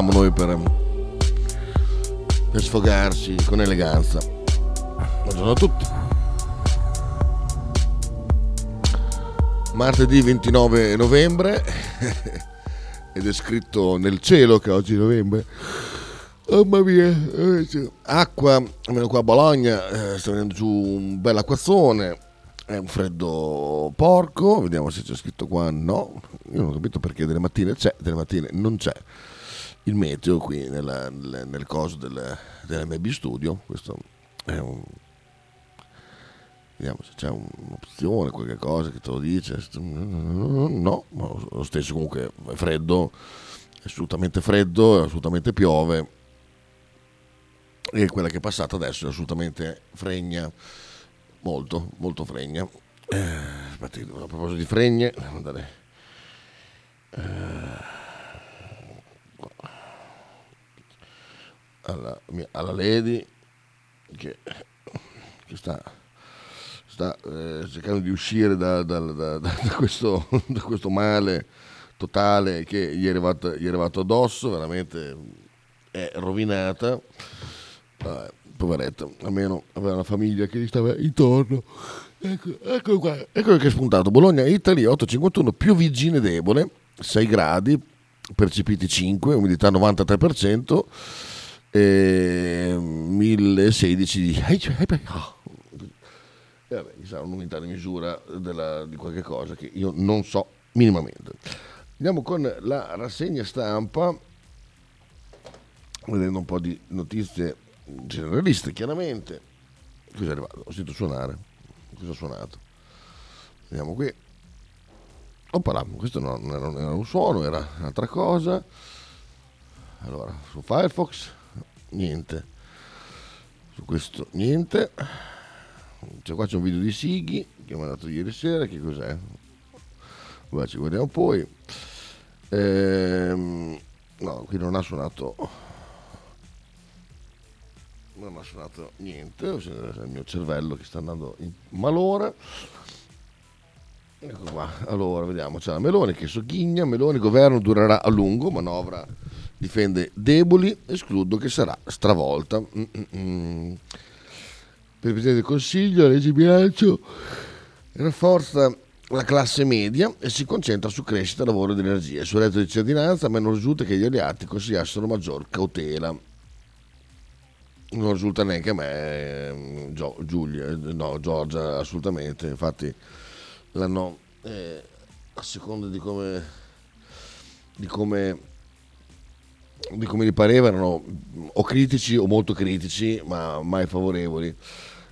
usiamo noi per, per sfogarci con eleganza. Buongiorno a tutti. Martedì 29 novembre ed è scritto nel cielo che oggi è novembre. Mamma mia, eh, acqua, almeno qua a Bologna, eh, sta venendo giù un bel acquazzone, è un freddo porco, vediamo se c'è scritto qua, no, io non ho capito perché delle mattine c'è, delle mattine non c'è. Il meteo qui nella, nel, nel coso del, dell'MB Studio, questo è un... Vediamo se c'è un'opzione, qualche cosa che te lo dice. No, ma lo stesso comunque è freddo, è assolutamente freddo, assolutamente piove e quella che è passata adesso è assolutamente fregna, molto, molto fregna. Eh, a proposito di fregne, andare. Eh, alla, alla Lady che, che sta, sta eh, cercando di uscire da, da, da, questo, da questo male totale che gli è arrivato, gli è arrivato addosso, veramente è rovinata Vabbè, poveretto, almeno aveva una famiglia che gli stava intorno. Ecco, ecco qua, ecco che è spuntato. Bologna, Italia 851, più vigine debole, 6 gradi, percepiti 5, umidità 93%, e 1016 di... E vabbè, sarà un'unità di misura della, di qualche cosa che io non so minimamente. Andiamo con la rassegna stampa, vedendo un po' di notizie generalista chiaramente. Cosa è arrivato? Ho sentito suonare. Cosa ha suonato? Vediamo qui. Oppala, questo non era un suono, era un'altra cosa. Allora, su Firefox, niente. Su questo, niente. C'è qua c'è un video di Sighi che mi ha dato ieri sera. Che cos'è? Beh, ci guardiamo poi. Ehm, no, qui non ha suonato non ha suonato niente, è il mio cervello che sta andando in malora. Ecco qua, allora vediamo, c'è la Meloni che sogghigna, Meloni governo durerà a lungo, manovra difende deboli, escludo che sarà stravolta. Mm-mm. Per il Presidente del Consiglio, la legge bilancio rafforza la classe media e si concentra su crescita, lavoro ed energia. Sul reddito di cittadinanza a me non risulta che gli alleati consigliassero maggior cautela non risulta neanche a me Giulia, no, Giorgia assolutamente, infatti l'hanno eh, a seconda di come di come di come gli pareva erano o critici o molto critici ma mai favorevoli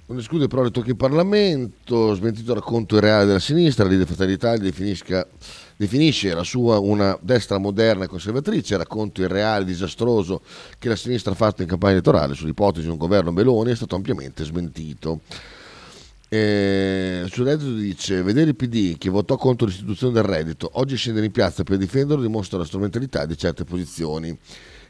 non esclude però le tocchi in Parlamento smentito il racconto irreale della sinistra la Leader Fratelli d'Italia definisce la sua una destra moderna e conservatrice, racconto irreale, disastroso che la sinistra ha fatto in campagna elettorale sull'ipotesi di un governo Meloni è stato ampiamente smentito. Eh, sul reddito dice vedere il PD che votò contro l'istituzione del reddito oggi scendere in piazza per difenderlo dimostra la strumentalità di certe posizioni.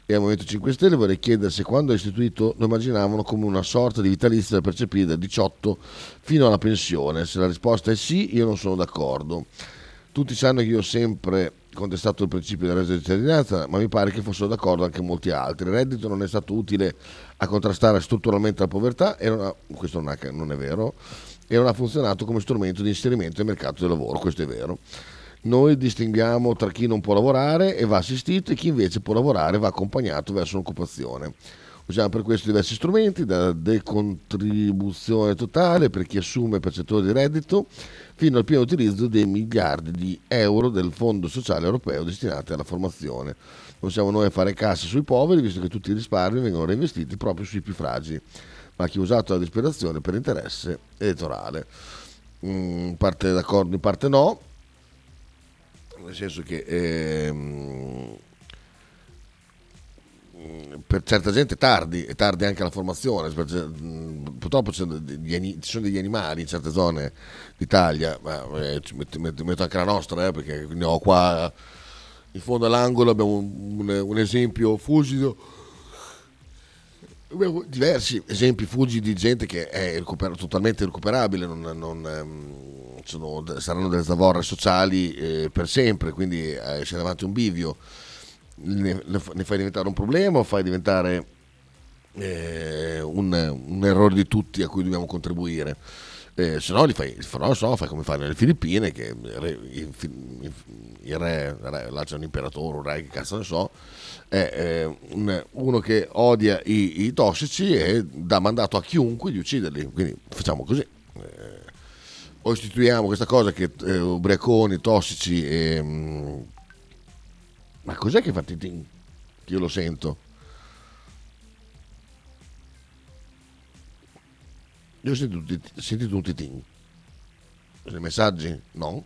E al Movimento 5 Stelle vorrei chiedere se quando è istituito lo immaginavano come una sorta di vitalizio da percepire da 18 fino alla pensione. Se la risposta è sì io non sono d'accordo. Tutti sanno che io ho sempre contestato il principio della reddito di cittadinanza, ma mi pare che fossero d'accordo anche molti altri. Il reddito non è stato utile a contrastare strutturalmente la povertà, non ha, questo non, ha, non è vero, e non ha funzionato come strumento di inserimento nel mercato del lavoro, questo è vero. Noi distinguiamo tra chi non può lavorare e va assistito e chi invece può lavorare e va accompagnato verso un'occupazione. Usiamo per questo diversi strumenti, da decontribuzione totale per chi assume percettore di reddito, fino al pieno utilizzo dei miliardi di euro del Fondo Sociale Europeo destinati alla formazione. Non siamo noi a fare casse sui poveri, visto che tutti i risparmi vengono reinvestiti proprio sui più fragili, ma chi ha usato la disperazione per interesse elettorale. In mm, parte d'accordo, in parte no, nel senso che... Ehm, per certa gente tardi, è tardi anche la formazione, purtroppo ci sono degli animali in certe zone d'Italia, ma eh, metto, anche la nostra, eh, perché ne ho qua in fondo all'angolo, abbiamo un, un, esempio fugido, abbiamo diversi esempi fugidi di gente che è recuper- totalmente recuperabile, non, non, ehm, sono, saranno delle zavorre sociali eh, per sempre, quindi eh, c'è davanti un bivio ne, ne fai diventare un problema o fai diventare eh, un, un, errore di tutti a cui dobbiamo contribuire. Eh, se no, li fai, no, so, fai come fai nelle Filippine, che il, il, il re, là c'è un imperatore, un re, che cazzo ne so, è eh, un, uno che odia i, i, tossici e dà mandato a chiunque di ucciderli. Quindi facciamo così. Eh, o istituiamo questa cosa che eh, ubriaconi, tossici e... Mh, ma cos'è che fa Titin? Io lo sento. Io ho sentito, sentito un titin. I messaggi? No.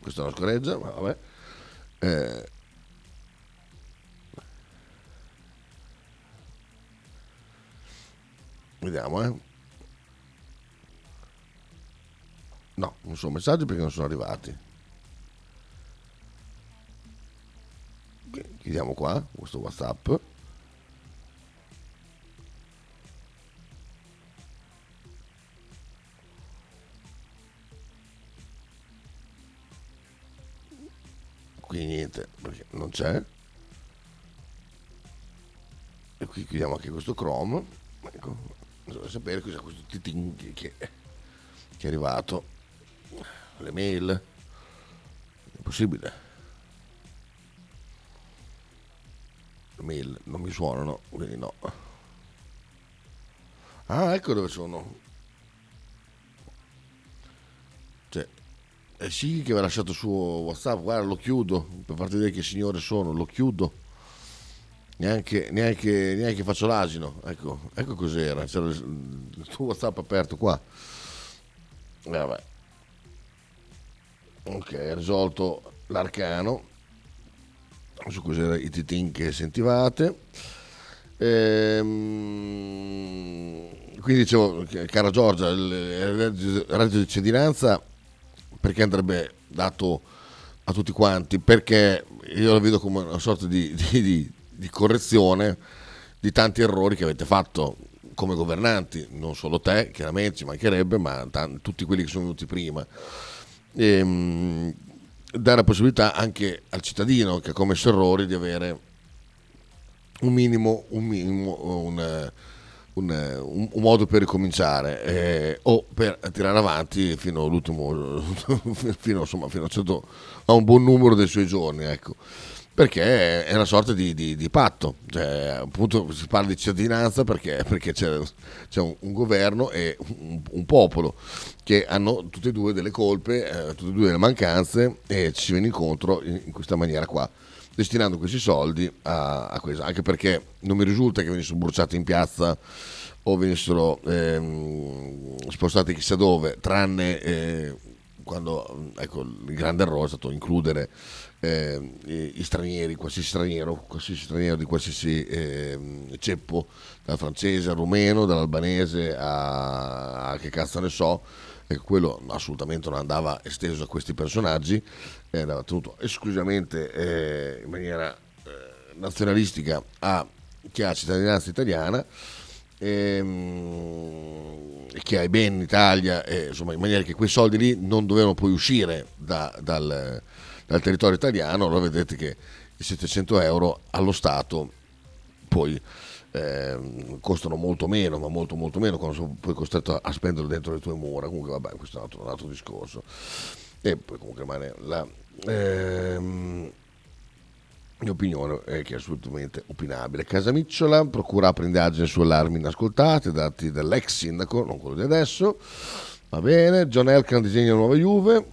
Questa è una scoreggia, ma vabbè. Eh, vediamo, eh. No, non sono messaggi perché non sono arrivati. Chiediamo qua, questo WhatsApp. qui niente perché non c'è. E qui chiudiamo anche questo Chrome. Ecco bisogna sapere cos'è questo titin che, che, è arrivato. Le mail. È possibile mail non mi suonano quindi no ah ecco dove sono Eh sì, che mi ha lasciato il suo WhatsApp, guarda, lo chiudo per farti vedere che signore sono, lo chiudo. Neanche, neanche, neanche faccio l'asino, ecco, ecco cos'era, c'era il tuo WhatsApp aperto qua. Vabbè. Ok, risolto l'arcano su cos'era i titin che sentivate. Ehm, quindi dicevo, cara Giorgia, il reddito di cittadinanza perché andrebbe dato a tutti quanti? Perché io lo vedo come una sorta di, di, di, di correzione di tanti errori che avete fatto come governanti, non solo te, chiaramente ci mancherebbe, ma t- tutti quelli che sono venuti prima. E, ehm, dare la possibilità anche al cittadino che ha commesso errori di avere un minimo, un minimo un, un, un, un modo per ricominciare eh, o per tirare avanti fino all'ultimo, fino, insomma, fino a, certo, a, un buon numero dei suoi giorni. Ecco. Perché è una sorta di, di, di patto, cioè, appunto si parla di cittadinanza perché, perché c'è, c'è un, un, governo e un, popolo che hanno tutte e due delle colpe, eh, tutte e due delle mancanze e ci si viene incontro in, in questa maniera qua destinando questi soldi a, a, questo, anche perché non mi risulta che venissero bruciati in piazza o venissero ehm, spostati chissà dove, tranne eh, quando ecco, il grande errore è stato includere eh, stranieri, qualsiasi straniero, qualsiasi straniero di qualsiasi eh, ceppo, dal francese al rumeno, dall'albanese a, a che cazzo ne so, e quello assolutamente non andava esteso a questi personaggi, eh, andava tenuto esclusivamente eh, in maniera eh, nazionalistica a chi ha cittadinanza italiana ehm, e chi ha i beni in Italia, insomma, in maniera che quei soldi lì non dovevano poi uscire da, dal, dal territorio italiano, allora vedete che i 700 euro allo Stato poi eh, costano molto meno, ma molto molto meno quando sono poi costretto a spenderlo dentro le tue mura. Comunque vabbè, questo è un altro, un altro discorso. E poi comunque rimane la ehm, mia opinione è che è assolutamente opinabile. Casamicciola, procura apre indagine su allarmi inascoltate, dati dall'ex sindaco, non quello di adesso. Va bene, John Elkan disegna nuova Juve,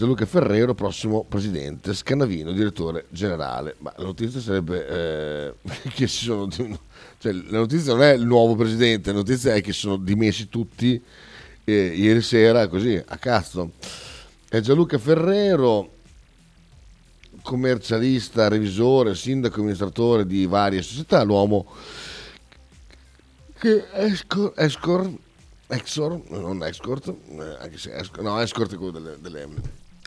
Gianluca Ferrero, prossimo presidente, Scannavino, direttore generale. Ma la notizia sarebbe eh, che si sono. Cioè, la notizia non è il nuovo presidente, la notizia è che sono dimessi tutti eh, ieri sera, così a cazzo. È Gianluca Ferrero, commercialista, revisore, sindaco, amministratore di varie società, l'uomo che escor, escor Exor, non Escort, eh, anche se Escort, no, Escort è quello delle, delle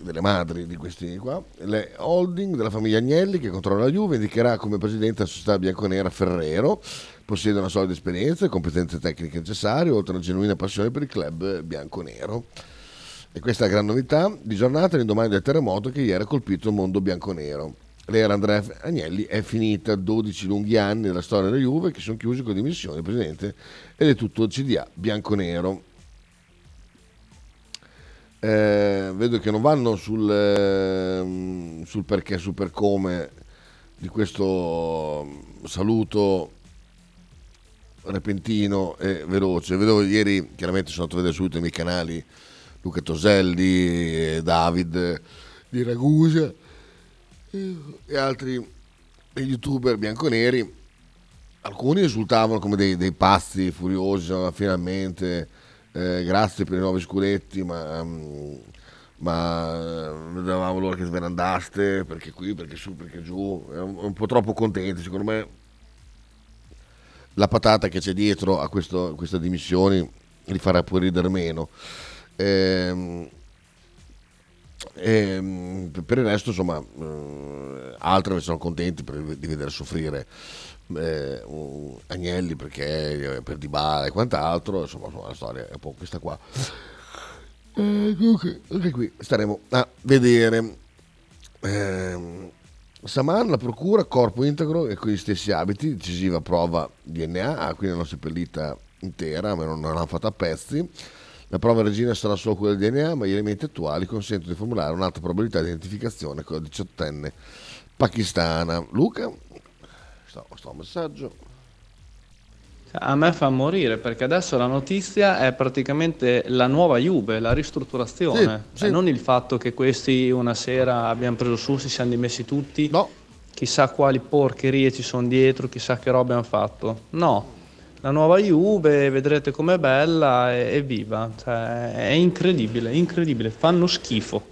delle madri di questi qua, le holding della famiglia Agnelli che controlla la Juve indicherà come presidente la società bianconera Ferrero, possiede una solida esperienza e competenze tecniche necessarie, oltre a una genuina passione per il club bianconero. E questa è la gran novità di giornata all'indomani del terremoto che ieri ha colpito il mondo bianconero. l'era Andrea Agnelli è finita, 12 lunghi anni della storia della Juve che sono chiusi con dimissioni presidente ed è tutto CDA bianco-nero. Eh, vedo che non vanno sul, eh, sul perché, sul per come di questo saluto repentino e veloce. Vedo ieri, chiaramente sono andato a vedere subito i miei canali, Luca Toselli, David di Ragusa e altri youtuber bianconeri. Alcuni esultavano come dei, dei pazzi furiosi, finalmente, eh, grazie per i nuovi scudetti, ma... Um, ma vedevamo loro che ve ne andaste perché qui, perché su, perché giù, è un, un po' troppo contenti, secondo me. La patata che c'è dietro a, questo, queste dimissioni li farà pure ridere meno. Ehm, ehm, per il resto, insomma, eh, altri sono contenti per, di vedere soffrire eh, Agnelli perché eh, per Di Bala e quant'altro. Insomma, insomma, la storia è un po' questa qua. Eh, okay, anche qui staremo a vedere. Eh, Saman, la procura, corpo integro e con gli stessi abiti, decisiva prova DNA, quindi l'hanno seppellita intera, ma non, non l'hanno fatta a pezzi. La prova regina sarà solo quella del DNA, ma gli elementi attuali consentono di formulare un'alta probabilità di identificazione con la diciottenne pakistana. Luca, sto, sto messaggio. A me fa morire perché adesso la notizia è praticamente la nuova Juve, la ristrutturazione, sì, sì. non il fatto che questi una sera abbiano preso su, si siano dimessi tutti, no. chissà quali porcherie ci sono dietro, chissà che robe hanno fatto. No, la nuova Juve, vedrete com'è bella e, e viva, cioè, è incredibile, incredibile, fanno schifo.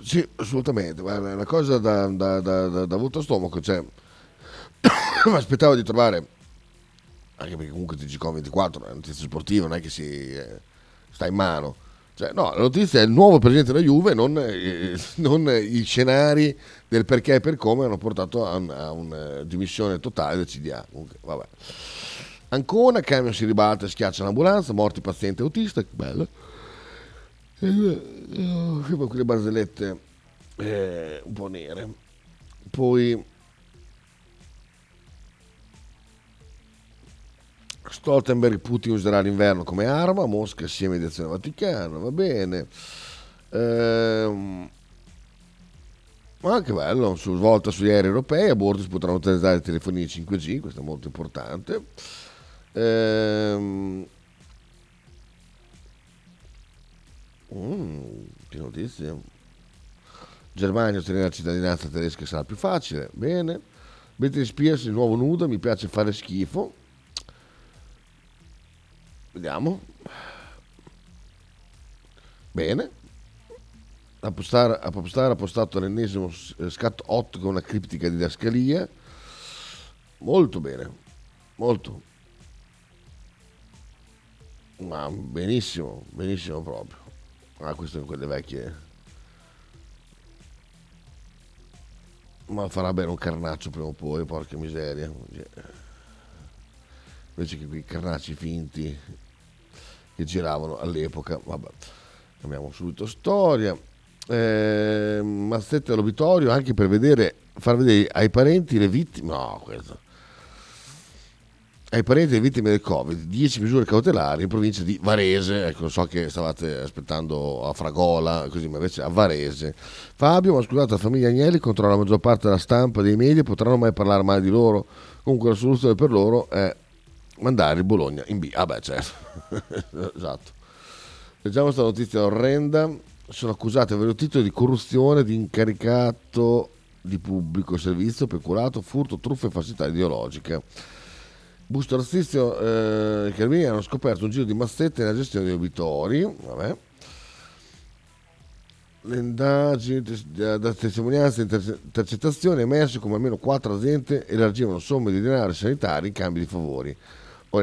Sì, assolutamente, guarda, è una cosa da, da, da, da, da avuto stomaco, cioè, mi aspettavo di trovare anche perché comunque TGCOM24 è una notizia sportiva, non è che si eh, sta in mano. Cioè, no, la notizia è il nuovo presidente della Juve, non, eh, non gli scenari del perché e per come hanno portato a, un, una dimissione totale del CDA. Comunque, vabbè. Ancora, camion si ribatte, schiaccia l'ambulanza, morti paziente autista, che bello. Eh, oh, quelle barzellette eh, un po' nere. Poi Stoltenberg Putin userà l'inverno come arma, Mosca assieme a mediazione Vaticana, va bene. Ehm, anche bello, su svolta sugli aerei europei, a bordo si potranno utilizzare telefonie 5G, questo è molto importante. Ehm, mm, che notizie. Germania ottenere la cittadinanza tedesca sarà più facile, bene. Britney Spears di nuovo nuda, mi piace fare schifo. Vediamo. Bene. A postare, a postare ha postato l'ennesimo eh, scatto 8 con una criptica didascalia. Molto bene. Molto. Ma benissimo, benissimo proprio. Ah, questo in quelle vecchie. Ma farà bene un carnaccio prima o poi, porca miseria. Invece che quei carnacci finti che giravano all'epoca. Vabbè, cambiamo subito storia. Eh, Mazzette all'obitorio anche per vedere, far vedere ai parenti le vittime. No, questo. Ai parenti delle vittime del Covid, 10 misure cautelari in provincia di Varese. Ecco, so che stavate aspettando a Fragola, così, ma invece a Varese. Fabio, ma scusate, la famiglia Agnelli controlla la maggior parte della stampa dei media, potranno mai parlare male di loro? Comunque la soluzione per loro è mandare il Bologna in B. Ah beh, certo. esatto. Leggiamo questa notizia orrenda. Sono accusati avere un titolo di corruzione di incaricato di pubblico servizio, peculato, furto, truffa e falsità ideologica. Busto Razzizio eh, e Carmini hanno scoperto un giro di mazzette nella gestione degli obitori. Vabbè. Le indagini da testimonianze e intercettazioni emerse come almeno quattro aziende elargivano somme di denaro sanitari in cambio di favori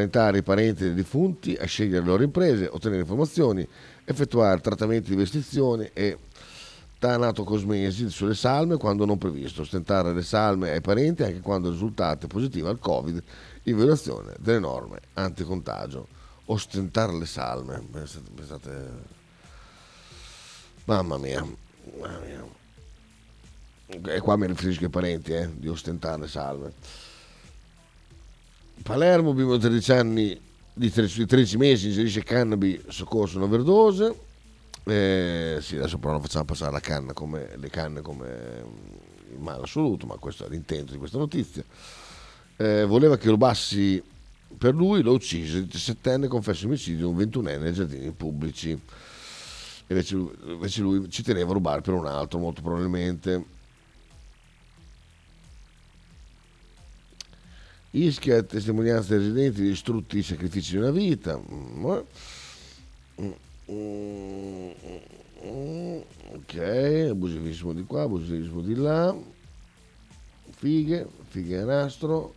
i parenti dei defunti a scegliere le loro imprese, ottenere informazioni, effettuare trattamenti di vestizione e tanatocosmesi sulle salme quando non previsto, ostentare le salme ai parenti anche quando risultate positive al Covid in violazione delle norme anticontagio. Ostentare le salme, pensate, pensate mamma mia, mamma mia. e qua mi riferisco ai parenti eh, di ostentare salve. Palermo, bimbo di 13 anni, di 13, 13 mesi, inserisce cannabis, soccorso un'overdose. Eh, sì, adesso però non facciamo passare la canna come, le canne come in male assoluto, ma questo è l'intento di questa notizia. Eh, voleva che rubassi per lui, lo uccise, il 17enne confessa omicidio di un 21enne nei giardini pubblici. Invece invece lui ci teneva a rubare per un altro, molto probabilmente. Ischia, testimonianza dei residenti distrutti i sacrifici di una vita. Ok, abusivismo di qua, abusivismo di là. Fighe, fighe a nastro.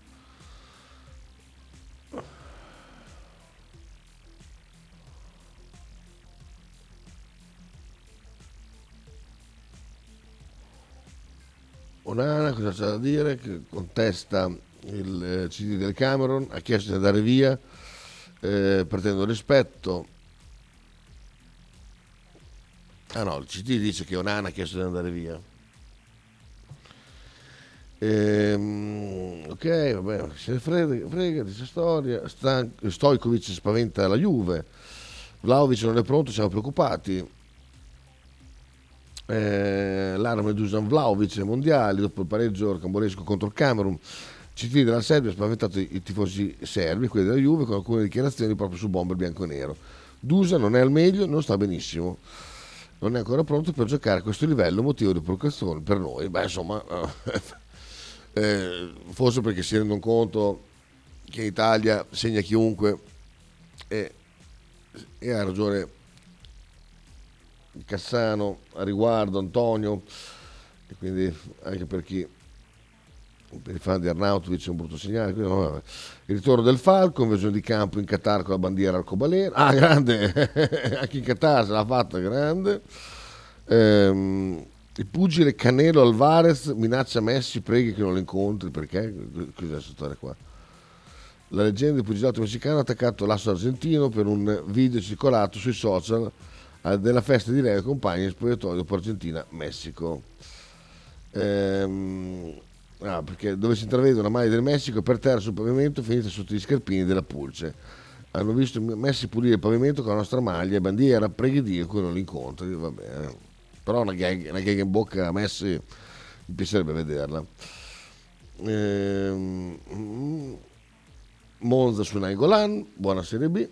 Onana, cosa c'è da dire? Che contesta il eh, CD del Cameron, ha chiesto di andare via, eh, pretendo rispetto. Ah no, il CD dice che Onana ha chiesto di andare via. Ehm, ok, vabbè, se frega, frega di questa storia. Stan- Stojkovic spaventa la Juve. Vlaovic non è pronto, siamo preoccupati eh, l'arma di Dusan Vlaovic ai mondiali dopo il pareggio rocambolesco contro il Camerun CT della Serbia ha spaventato i tifosi serbi, quelli della Juve, con alcune dichiarazioni proprio su bomber bianco e nero. Dusa non è al meglio, non sta benissimo. Non è ancora pronto per giocare a questo livello, motivo di preoccupazione per noi. Beh, insomma, eh, forse perché si rendono conto che in Italia segna chiunque e, e ha ragione Cassano a riguardo, Antonio, e quindi anche per chi per i fan di Arnautovic è un brutto segnale. No, il ritorno del Falco, invasione di campo in Qatar con la bandiera arcobaleno. Ah, grande! anche in Qatar se l'ha fatta, grande. Ehm, il pugile Canelo Alvarez minaccia Messi, preghi che non lo incontri. Perché? Cos'è questa storia qua? La leggenda del pugilato messicano ha attaccato l'asso argentino per un video circolato sui social della festa di lei e compagni in spogliatoio dopo Argentina-Messico. Ehm, ah, perché dove si intravede una maglia del Messico per terra sul pavimento finita sotto gli scarpini della Pulce. Hanno visto Messi pulire il pavimento con la nostra maglia, bandiera, preghi Dio che non li incontri, va bene. Però una gag, una gag in bocca a Messi mi piacerebbe vederla. Ehm, Monza su Naigolan, buona Serie B.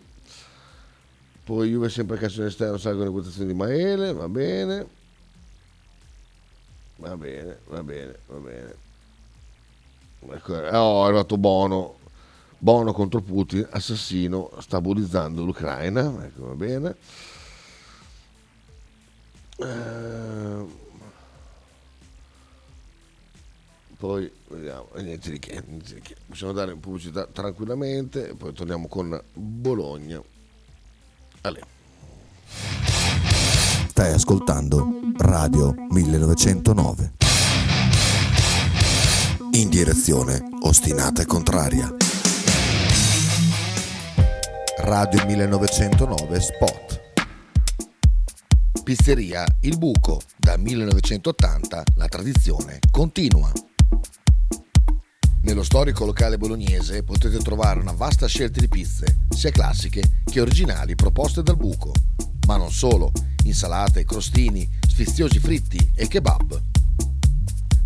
Poi Juve sempre calcio in esterno, salgono le quotazioni di Maele, va bene. Va bene, va bene, va bene. Oh, è arrivato Bono. Bono contro Putin, assassino, sta bullizzando l'Ucraina. Ecco, va bene. Eh, poi vediamo, niente di che, niente di che. Possiamo dare pubblicità tranquillamente poi torniamo con Bologna. Ale. Stai ascoltando Radio 1909. In direzione ostinata e contraria. Radio 1909 Spot. Pizzeria Il Buco. Da 1980 la tradizione continua. Nello storico locale bolognese potete trovare una vasta scelta di pizze, sia classiche che originali proposte dal buco. Ma non solo, insalate, crostini, sfiziosi fritti e kebab.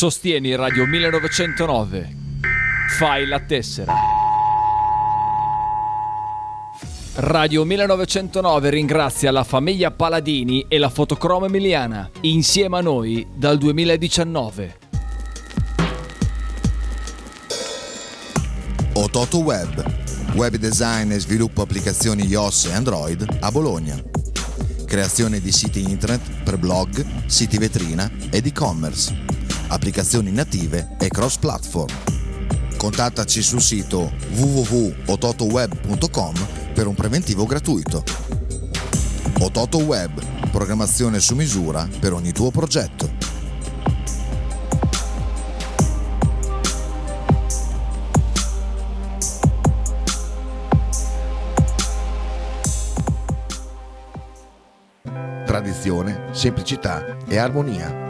Sostieni Radio 1909. Fai la tessera. Radio 1909 ringrazia la famiglia Paladini e la fotocromo emiliana, insieme a noi dal 2019. Ototo Web, web design e sviluppo applicazioni iOS e Android a Bologna. Creazione di siti internet per blog, siti vetrina ed e-commerce, applicazioni native e cross-platform. Contattaci sul sito www.ototoweb.com per un preventivo gratuito. Ototo Web, programmazione su misura per ogni tuo progetto. Tradizione, semplicità e armonia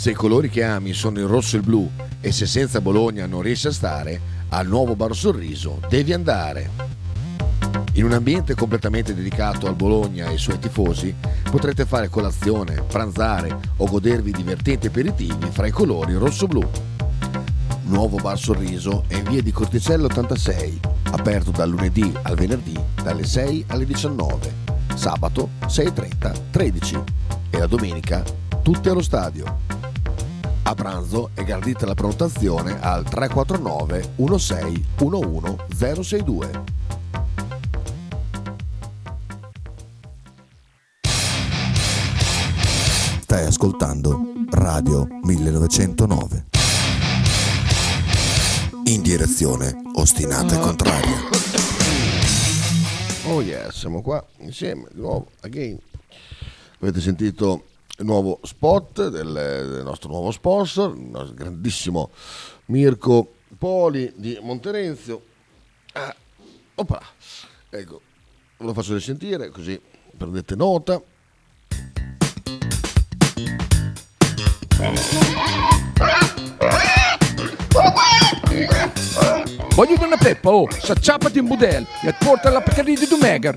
Se i colori che ami sono il rosso e il blu e se senza Bologna non riesci a stare, al nuovo Bar Sorriso devi andare. In un ambiente completamente dedicato al Bologna e ai suoi tifosi, potrete fare colazione, pranzare o godervi divertenti aperitivi fra i colori rosso-blu. Nuovo Bar Sorriso è in via di Corticello 86, aperto dal lunedì al venerdì dalle 6 alle 19, sabato 6.30 13 e la domenica tutti allo stadio. A pranzo è gradita la prenotazione al 349 16 11 062. Stai ascoltando Radio 1909. In direzione ostinata e contraria. Oh yes, siamo qua insieme di nuovo, again. Avete sentito nuovo spot del, del nostro nuovo sponsor, il nostro grandissimo Mirko Poli di Monterenzio. Ah, opla. Ecco, lo faccio risentire così prendete nota. Voglio una peppa, oh, s'acciappati in budel e porta la Pcari di Dumegar.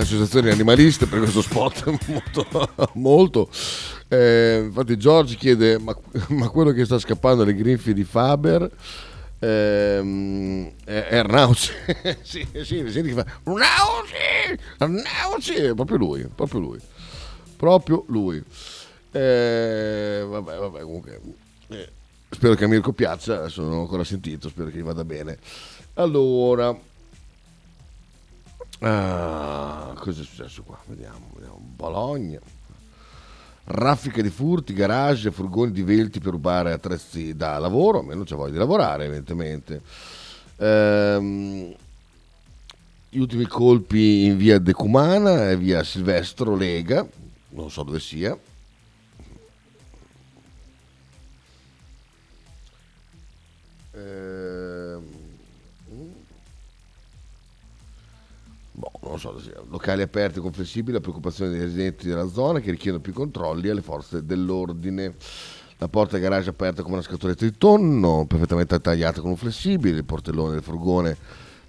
associazioni animaliste per questo spot molto, molto. Eh, infatti Giorgi chiede ma, ma quello che sta scappando alle grinfie di Faber ehm, è Ernauzi sì, sì, senti che fa Ernauzi è proprio lui proprio lui proprio lui. Eh, vabbè vabbè comunque eh, spero che a Mirko piaccia l'ho ancora sentito spero che gli vada bene. Allora Ah, cosa è successo qua? Vediamo, vediamo. Bologna. Raffica di furti, garage, furgoni di velti per rubare attrezzi da lavoro, a me non c'è voglia di lavorare evidentemente. Ehm, gli ultimi colpi in via Decumana e via Silvestro Lega, non so dove sia. Ehm, boh, non so, locali aperti con flessibili, la preoccupazione dei residenti della zona che richiedono più controlli alle forze dell'ordine. La porta garage aperta come una scatoletta di tonno, perfettamente tagliata con un flessibile, il portellone del furgone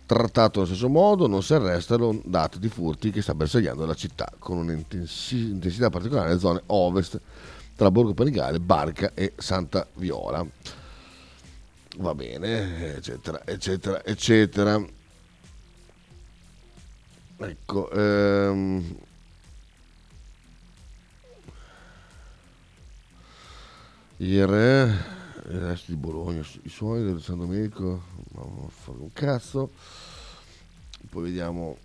trattato allo stesso modo, non si arrestano dati di furti che sta bersagliando la città con un'intensità particolare nelle zone ovest tra Borgo Panigale, Barca e Santa Viola. Va bene, eccetera, eccetera, eccetera. Ecco, ehm, il re, il resto di Bologna, i suoni del San Domenico, ma non fa un cazzo. Poi vediamo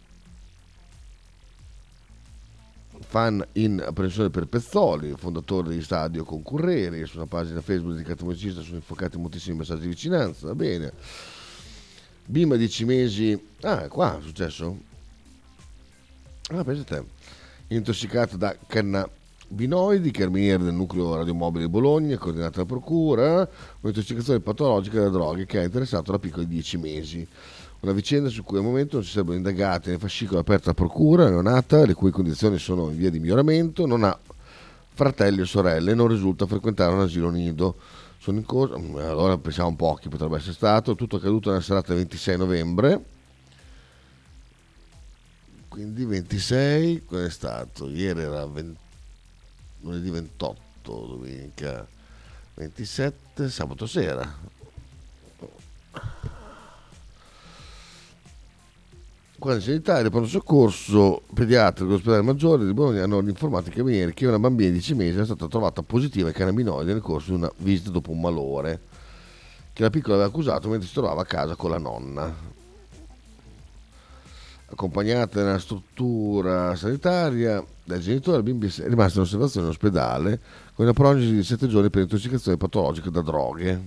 fan in apprensione per Pezzoli, fondatore di Stadio Concurreri, su una pagina Facebook dedicata al musicista sono infocati moltissimi messaggi di vicinanza, va bene. Bimba 10 mesi, ah qua è successo? Ah, pensa te, intossicato da cannabinoidi, carabinieri del nucleo radiomobile di Bologna, coordinato dalla procura, un'intossicazione patologica da droghe che ha interessato la piccola di 10 mesi. Una vicenda su cui al momento non si sarebbero indagate nel fascicolo aperto a procura, neonata, le cui condizioni sono in via di miglioramento, non ha fratelli o sorelle, non risulta frequentare un asilo nido. Sono in corso, allora pensiamo un po' chi potrebbe essere stato, tutto accaduto nella serata del 26 novembre. Quindi 26, qual è stato? Ieri era 20, lunedì 28, domenica 27, sabato sera. Quando in Italia, il pronto soccorso pediatrico dell'ospedale maggiore di Bologna hanno informato i carabinieri che una bambina di 10 mesi è stata trovata positiva ai cannabinoidi nel corso di una visita dopo un malore che la piccola aveva accusato mentre si trovava a casa con la nonna. Accompagnata nella struttura sanitaria dal genitore, la bimba è rimasta in osservazione in ospedale con una prognosi di 7 giorni per intossicazione patologica da droghe.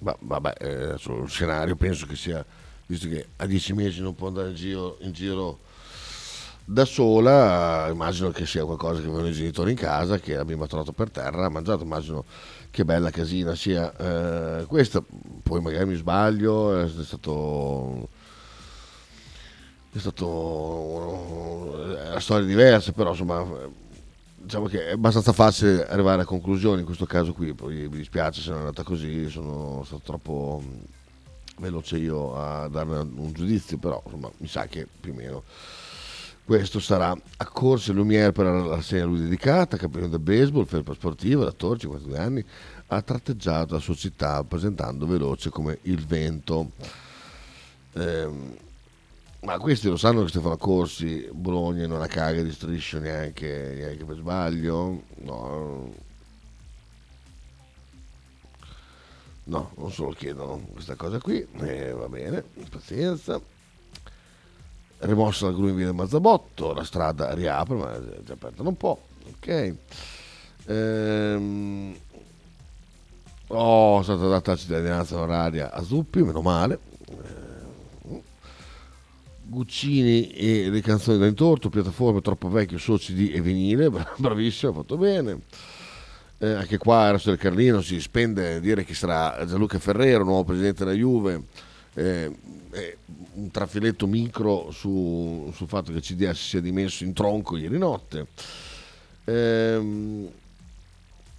Ma, vabbè, eh, sullo scenario penso che sia, visto che a dieci mesi non può andare in giro, in giro da sola, immagino che sia qualcosa che avevano i genitori in casa, che la bimba ha trovato per terra, ha mangiato, immagino che bella casina sia eh, questa, poi magari mi sbaglio, è stato... È stato è una storia diversa, però insomma diciamo che è abbastanza facile arrivare a conclusioni in questo caso qui, poi mi dispiace se non è andata così, sono stato troppo veloce io a darne un giudizio, però insomma mi sa che più o meno questo sarà a Corse Lumière per la segna a lui dedicata, campione del baseball, felpa sportiva, attore, 52 anni, ha tratteggiato la sua città presentando veloce come il vento. Eh, ma questi lo sanno che Stefano Corsi, Bologna non la caga di striscio neanche, neanche per sbaglio. No. no, non se lo chiedono questa cosa qui. Eh, va bene, pazienza. Rimossa la gru in via del Mazzabotto, la strada riapre, ma è già aperta un po'. Ok. Ehm, oh, è stata data la cittadinanza onoraria a Zuppi, meno male Guccini e le canzoni da intorto, piattaforme troppo vecchie, soci di e vinile, bravissimo, ha fatto bene. Eh, anche qua Ernesto del Carlino si spende a dire che sarà Gianluca Ferrero, nuovo presidente della Juve, eh, eh, un trafiletto micro su, sul fatto che CDS si sia dimesso in tronco ieri notte. Eh,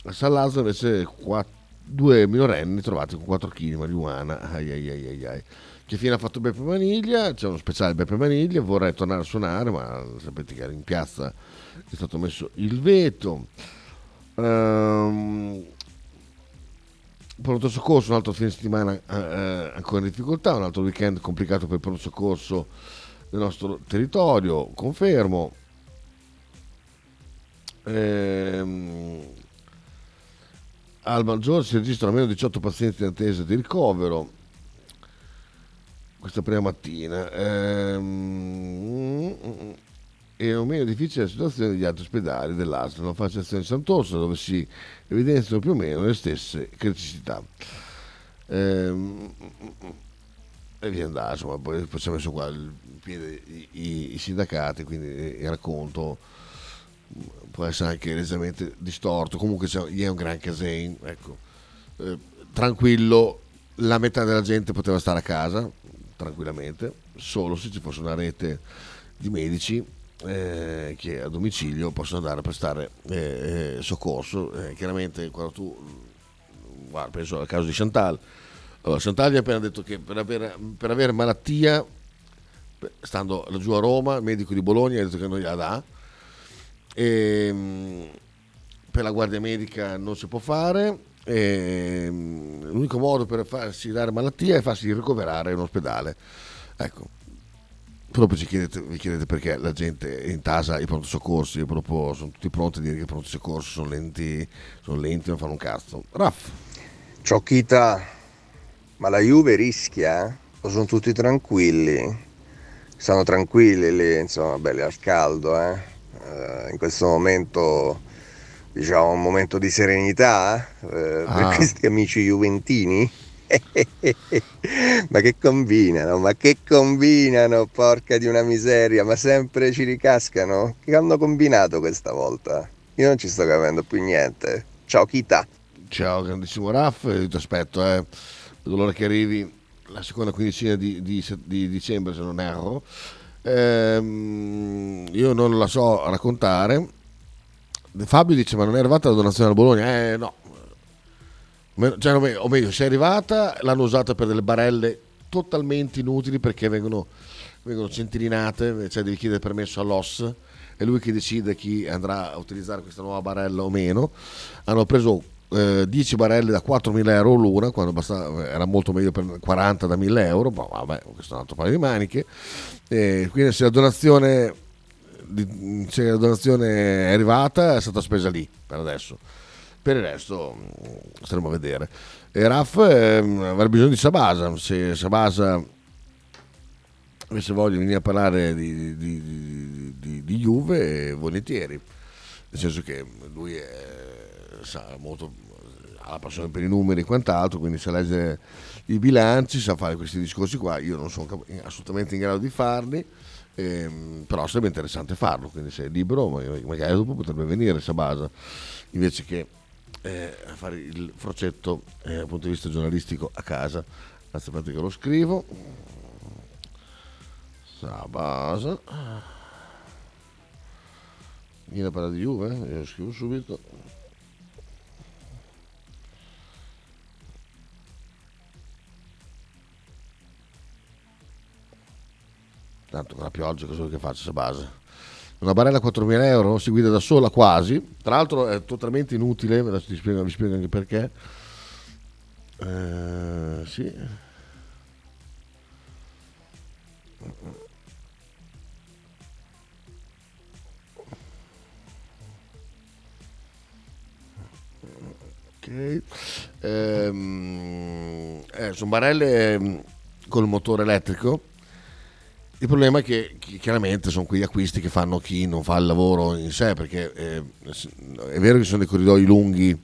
a San Lazzaro invece quattro, due minorenni trovati con 4 kg di marijuana. Ai ai ai ai che fine ha fatto Beppe Maniglia, c'è uno speciale Beppe Maniglia, vorrei tornare a suonare, ma sapete che in piazza è stato messo il veto. Um, pronto soccorso, un altro fine settimana eh, eh, ancora in difficoltà, un altro weekend complicato per il pronto soccorso nel nostro territorio, confermo. Ehm, al Maggiore si registrano almeno 18 pazienti in attesa di ricovero questa prima mattina. Ehm, e non meno difficile la situazione degli altri ospedali dell'ASL, la fasciazione di Sant'Orso, dove si evidenziano più o meno le stesse criticità. Ehm, e via andare, insomma, poi, poi ci ha messo qua il piede i, i, sindacati, quindi il racconto può essere anche leggermente distorto, comunque c'è, è un gran casino, ecco. Eh, tranquillo, la metà della gente poteva stare a casa, tranquillamente, solo se ci fosse una rete di medici eh, che a domicilio possono andare a prestare eh, eh soccorso. Eh, chiaramente quando tu, guarda, penso al caso di Chantal, allora, Chantal gli ha appena detto che per avere, per avere malattia, stando laggiù a Roma, il medico di Bologna ha detto che non gliela dà, e, ehm, per la guardia medica non si può fare, e, ehm, l'unico modo per farsi dare malattia è farsi ricoverare in ospedale. Ecco, proprio ci chiedete, vi chiedete perché la gente in tasa i pronto soccorsi proprio, sono tutti pronti a dire che i pronti soccorsi sono lenti, sono lenti, non fanno un cazzo. Raff. Ciao Kita, ma la Juve rischia? O sono tutti tranquilli? Stanno tranquilli lì, insomma, belli al caldo, eh? Uh, in questo momento, diciamo, un momento di serenità eh, ah. per questi amici juventini? ma che combinano, ma che combinano, porca di una miseria, ma sempre ci ricascano. Che hanno combinato questa volta? Io non ci sto capendo più niente. Ciao Kita. Ciao grandissimo Raff, ti aspetto, eh. L'ora che arrivi la seconda quindicina di, di, di dicembre se non erro. Ehm, io non la so raccontare. Fabio dice ma non è arrivata la donazione al Bologna? Eh no, cioè, o meglio, se è arrivata l'hanno usata per delle barelle totalmente inutili perché vengono, vengono centillinate, cioè devi chiedere permesso all'OS, è lui che decide chi andrà a utilizzare questa nuova barella o meno. Hanno preso eh, 10 barelle da 4.000 euro l'una, quando bastava, era molto meglio per 40 da 1.000 euro, ma vabbè, questo è un altro paio di maniche. E quindi se la donazione se la donazione è arrivata è stata spesa lì per adesso per il resto mm, staremo a vedere. E Raff eh, avrà bisogno di Sabasa, se Sabasa avesse voglia di venire a parlare di, di, di, di, di Juve, volentieri, nel senso che lui è, sa molto, ha la passione per i numeri e quant'altro, quindi sa leggere i bilanci, sa fare questi discorsi qua, io non sono assolutamente in grado di farli. Ehm, però sarebbe interessante farlo quindi se è libero magari dopo potrebbe venire Sabasa invece che eh, a fare il frocetto eh, dal punto di vista giornalistico a casa. Aspettate che lo scrivo. Sabasa. Viene a parlare di Juve, eh? lo scrivo subito. Tanto con la pioggia cosa vuoi che faccia Sabasa? Una barella a 4.000 euro si guida da sola quasi, tra l'altro è totalmente inutile, adesso ti spiego, vi spiego anche perché. Eh, sì. Ok. Ehm, eh, sono barelle mm, con il motore elettrico il problema è che chiaramente sono quegli acquisti che fanno chi non fa il lavoro in sé, perché eh, è vero che sono dei corridoi lunghi,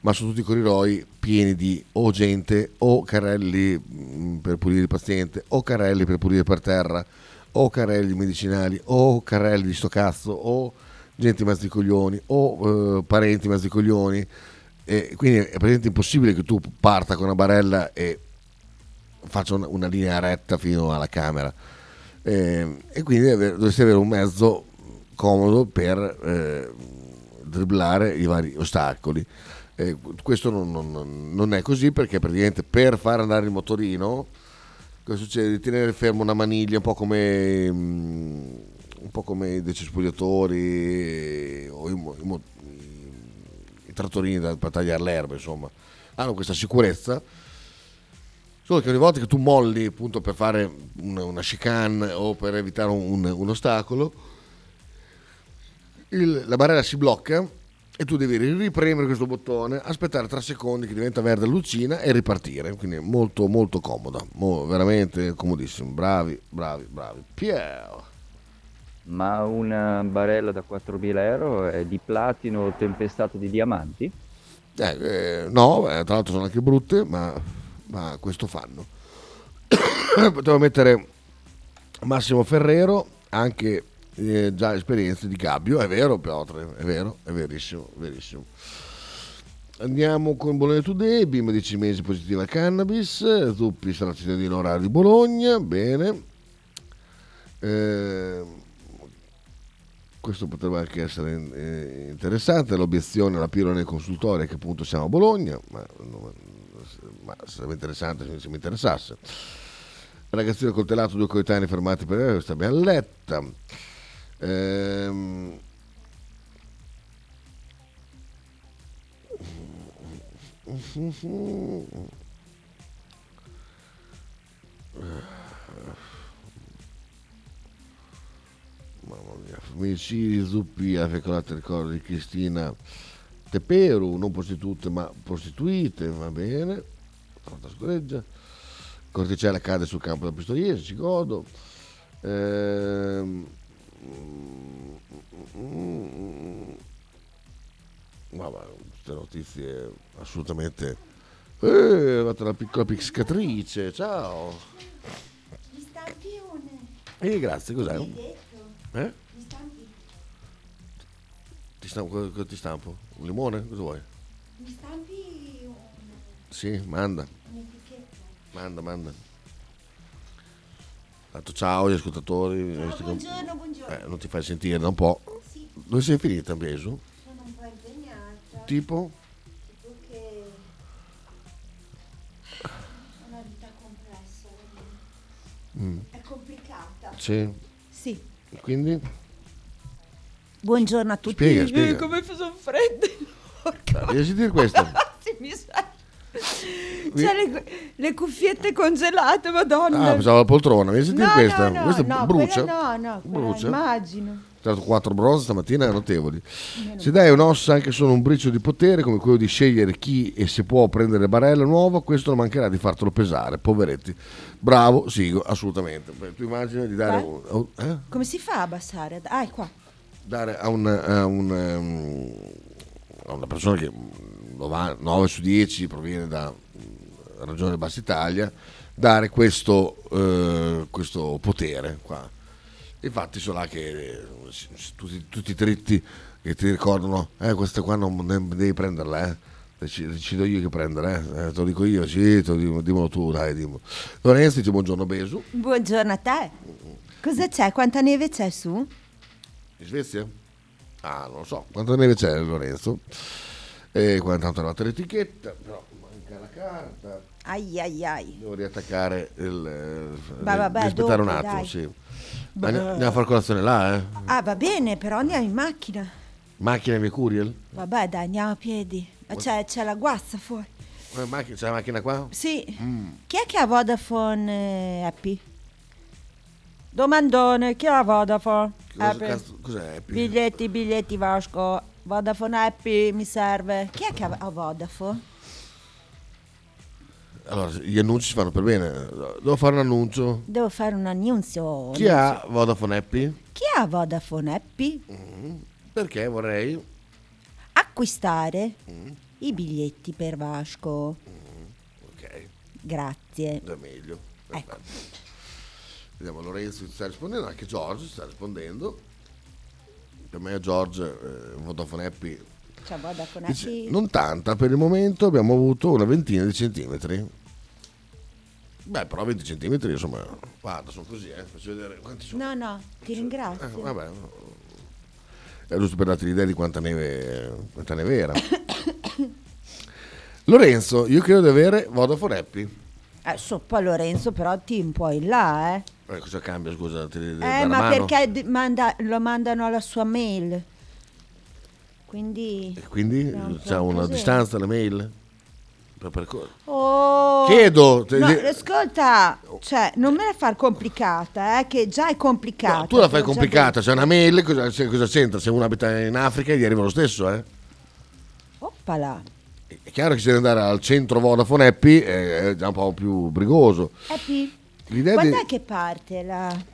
ma sono tutti corridoi pieni di o gente o carrelli mm, per pulire il paziente, o carrelli per pulire per terra, o carrelli medicinali, o carrelli di sto cazzo, o gente in mezzo ai coglioni, o eh, parenti in mezzo ai coglioni. E quindi è praticamente impossibile che tu parta con una barella e faccia una, una linea retta fino alla camera eh, e quindi dovresti avere un mezzo comodo per eh, dribblare i vari ostacoli. Eh, questo non, non, non, è così perché praticamente per far andare il motorino cosa succede? Di tenere fermo una maniglia un po' come, mm, un po come i decespugliatori o i, i, i, i trattorini da, per tagliare l'erba insomma hanno questa sicurezza Solo che ogni volta che tu molli appunto per fare una, una chicane o per evitare un, un ostacolo, il, la barriera si blocca e tu devi ripremere questo bottone, aspettare 3 secondi che diventa verde lucina e ripartire. Quindi è molto molto comoda, mo, veramente comodissimo. Bravi, bravi, bravi. Piero. Ma una barella da 4.000 euro è di platino tempestato di diamanti? Eh, eh, no, tra l'altro sono anche brutte, ma, ma questo fanno. Potevo mettere Massimo Ferrero, anche eh, già esperienze di Gabbio, è vero Piotr, è vero, è verissimo, verissimo. Andiamo con Bologna Today, Bim 10 mesi positiva cannabis, Zuppi sarà cittadino orario di Bologna, bene. Eh, questo potrebbe anche essere eh, interessante, l'obiezione alla pillola nel consultorio è che appunto siamo a Bologna, ma, ma sarebbe interessante se mi interessasse. Ragazzino coltellato, due coetanei fermati per questa abbiamo letta. Ehm, Mamma mia, femminicidi, zuppi, ha fecolato il ricordo di Cristina Teperu, non prostitute ma prostituite, va bene, fatta scoreggia. Corticella cade sul campo da Pistoiese, ci godo. Ehm, Vabbè, queste notizie assolutamente... Eh, è arrivata una piccola pixcatrice, ciao. Mi stampi un... Eh, grazie, cos'è? Eh? Stampo, cosa ti stampo? Un limone? Cosa vuoi? Mi stampi un... Sì, manda, un'etichetta? manda, manda. Tanto ciao agli ascoltatori. Ciao, buongiorno, buongiorno. Eh, non ti fai sentire da un po'. Sì, Dove sei finita, Besu? sono un po' impegnata. Tipo? Tipo che... Una vita complessa. Mm, È complicata. sì. Sì. Quindi? Buongiorno a tutti. Spiega, spiega. Come sono fredde. Riesci a dire questo? Sì, mi sa. C'è le, le cuffiette congelate, madonna. Ah, pensavo la poltrona, mi sentire no, questa? No, no, questa no, brucia? quella no, no, Brucia? immagino. Tra l'altro quattro bronze stamattina notevoli. Se dai un'ossa anche solo un briccio di potere, come quello di scegliere chi e se può prendere barella nuova, questo non mancherà di fartelo pesare, poveretti. Bravo, Sigo, assolutamente. Tu immagini di dare, un- eh? Come si fa a abbassare? Ah, è qua. Dare a, un, a un, ehm, a una persona che 9 su 10 proviene da Regione Bassa Italia, dare questo, eh, questo potere qua. Infatti sono là che eh, tutti, tutti i dritti che ti ricordano, eh, queste qua non devi prenderle, eh. Deci- Decido io che prendere, eh. Eh, te lo dico io, sì, te lo dico- dimmelo tu, dai, dimmelo. Lorenzo dice buongiorno Besu, Buongiorno a te. Cosa c'è? Quanta neve c'è su? In Svezia? Ah, non lo so, quanta neve c'è Lorenzo? E qua intanto è arrivata l'etichetta, però manca la carta, Ai ai ai. devo riattaccare il... eh, Beh, vabbè, aspettare dopo, un attimo, dai. sì. Beh. Andiamo a fare colazione là, eh? Ah, va bene, però andiamo in macchina. Macchina via Curiel? Vabbè, dai, andiamo a piedi. C'è, c'è la guazza fuori. Eh, c'è la macchina qua? Sì. Mm. Chi è che ha Vodafone eh, Happy? Domandone, chi ha Vodafone? Cosa Happy? cazzo- cos'è Happy? Biglietti, biglietti Vasco. Vodafone Happy mi serve. Chi è che ha ha Vodafone? Allora, gli annunci si fanno per bene. Devo fare un annuncio. Devo fare un annunzio. Chi ha Vodafone Happy? Chi ha Vodafone Happy? Mm. Perché vorrei... Acquistare Mm. i biglietti per Vasco. Ok, Grazie. è meglio. Ecco. Perfetto. Vediamo, Lorenzo sta rispondendo, anche Giorgio sta rispondendo. Per me Giorgio, eh, Vodafone Happy, C'è Vodafone dice, Happy. non tanta, per il momento abbiamo avuto una ventina di centimetri. Beh, però 20 centimetri, insomma, guarda, sono così, eh, faccio vedere quanti sono. No, no, ti ringrazio. Eh, vabbè, è giusto per darti l'idea di quanta neve, quanta neve era. Lorenzo, io credo di avere Vodafone Happy. Eh, so, poi Lorenzo però ti un po' in là, eh. Eh, cosa cambia, scusa? Ti, Eh, ma mano? perché d- manda- lo mandano alla sua mail. Quindi... E quindi c'è una così. distanza la mail? Per percorrere. Oh! Chiedo, te- No, di- ascolta, cioè, non me la far complicata, eh, che già è complicata. No, tu la te fai complicata, c'è una mail, cosa, cosa c'entra? Se uno abita in Africa gli arriva lo stesso, eh? Oppala. È chiaro che se deve andare al centro Vodafone Happy è già un po' più brigoso. Happy. L'idea Quando di- è che parte la...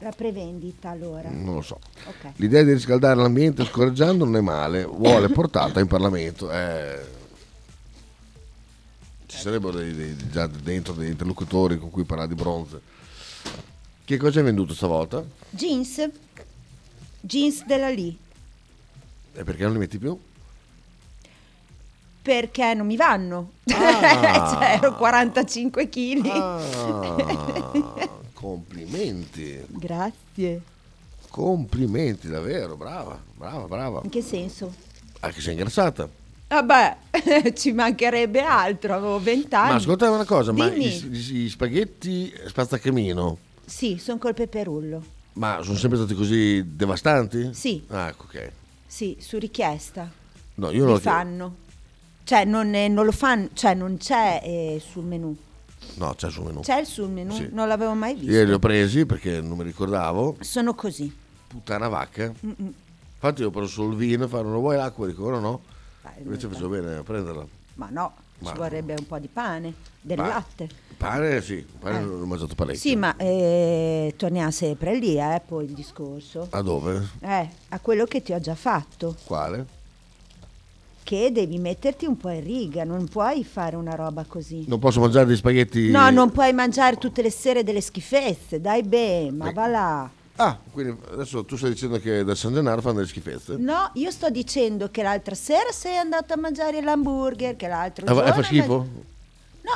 La prevendita allora. Non lo so. Ok. L'idea di riscaldare l'ambiente scorreggiando non è male, vuole portata in Parlamento. Eh, ci sarebbero dei, dei- già dentro degli interlocutori con cui parlare di bronze. Che cosa hai venduto stavolta? Jeans. Jeans della Lee. E perché non li metti più? Perché non mi vanno. Ah. cioè, ero 45 kg. Ah, complimenti, Grazie. complimenti davvero, brava, brava, brava. In che senso? Anche sei ingrassata. Vabbè, ci mancherebbe altro, avevo 20 anni. Ma ascoltami una cosa, ma Dimmi. gli, gli- spaghetti spazzacamino, Sì, sono col peperullo. ma sono sempre stati così devastanti? Sì. Ah, ecco, ok. Sì, su richiesta. No, io non Li lo chiedo. Cioè, non, è- non lo fanno, cioè non c'è eh, sul menù. No, c'è sul menù. C'è il sul menù? Sì. Non l'avevo mai visto. Ieri li ho presi perché non mi ricordavo. Sono così. Puttana vacca. Mm-mm. Infatti io ho preso solo il vino, fanno non vuoi l'acqua? Dico no no. Beh, Invece facevo bene a prenderla. Ma no, Ma- ci vorrebbe un po' di pane, del Ma- latte. Pane sì, pane Eh. l'ho mangiato parecchio. Sì, ma eh, torniamo sempre lì, eh, poi il discorso. A dove? Eh, a quello che ti ho già fatto. Quale? Che devi metterti un po' in riga, non puoi fare una roba così. Non posso mangiare degli spaghetti. No, non puoi mangiare tutte le sere delle schifezze, dai beh, ma va là. Ah, quindi adesso tu stai dicendo che da San Gennaro fanno delle schifezze? No, io sto dicendo che l'altra sera sei andato a mangiare l'hamburger, che l'altro Ah, va- giorno... eh, fa schifo?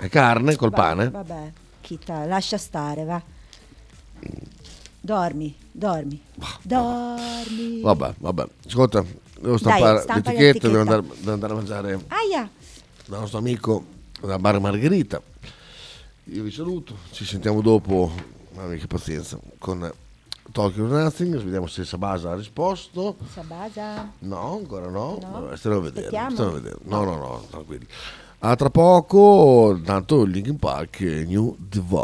È carne col Va- pane? Vabbè, chita, lascia stare, va. Dormi, dormi, dormi. Vabbè, vabbè. Ascolta, devo stampare stampa l'etichetta, devo andare, devo andare a mangiare Aia, dal nostro amico da Bar Margherita. Io vi saluto, ci sentiamo dopo, mamma che pazienza, con Tokyo Nothing, vediamo se Sabasa ha risposto. Sabasa. No, ancora no, No? Vabbè, stiamo a vedere. Stiamo a vedere. No, no, no, tranquilli. A tra poco, tanto Linkin Park, New Divide.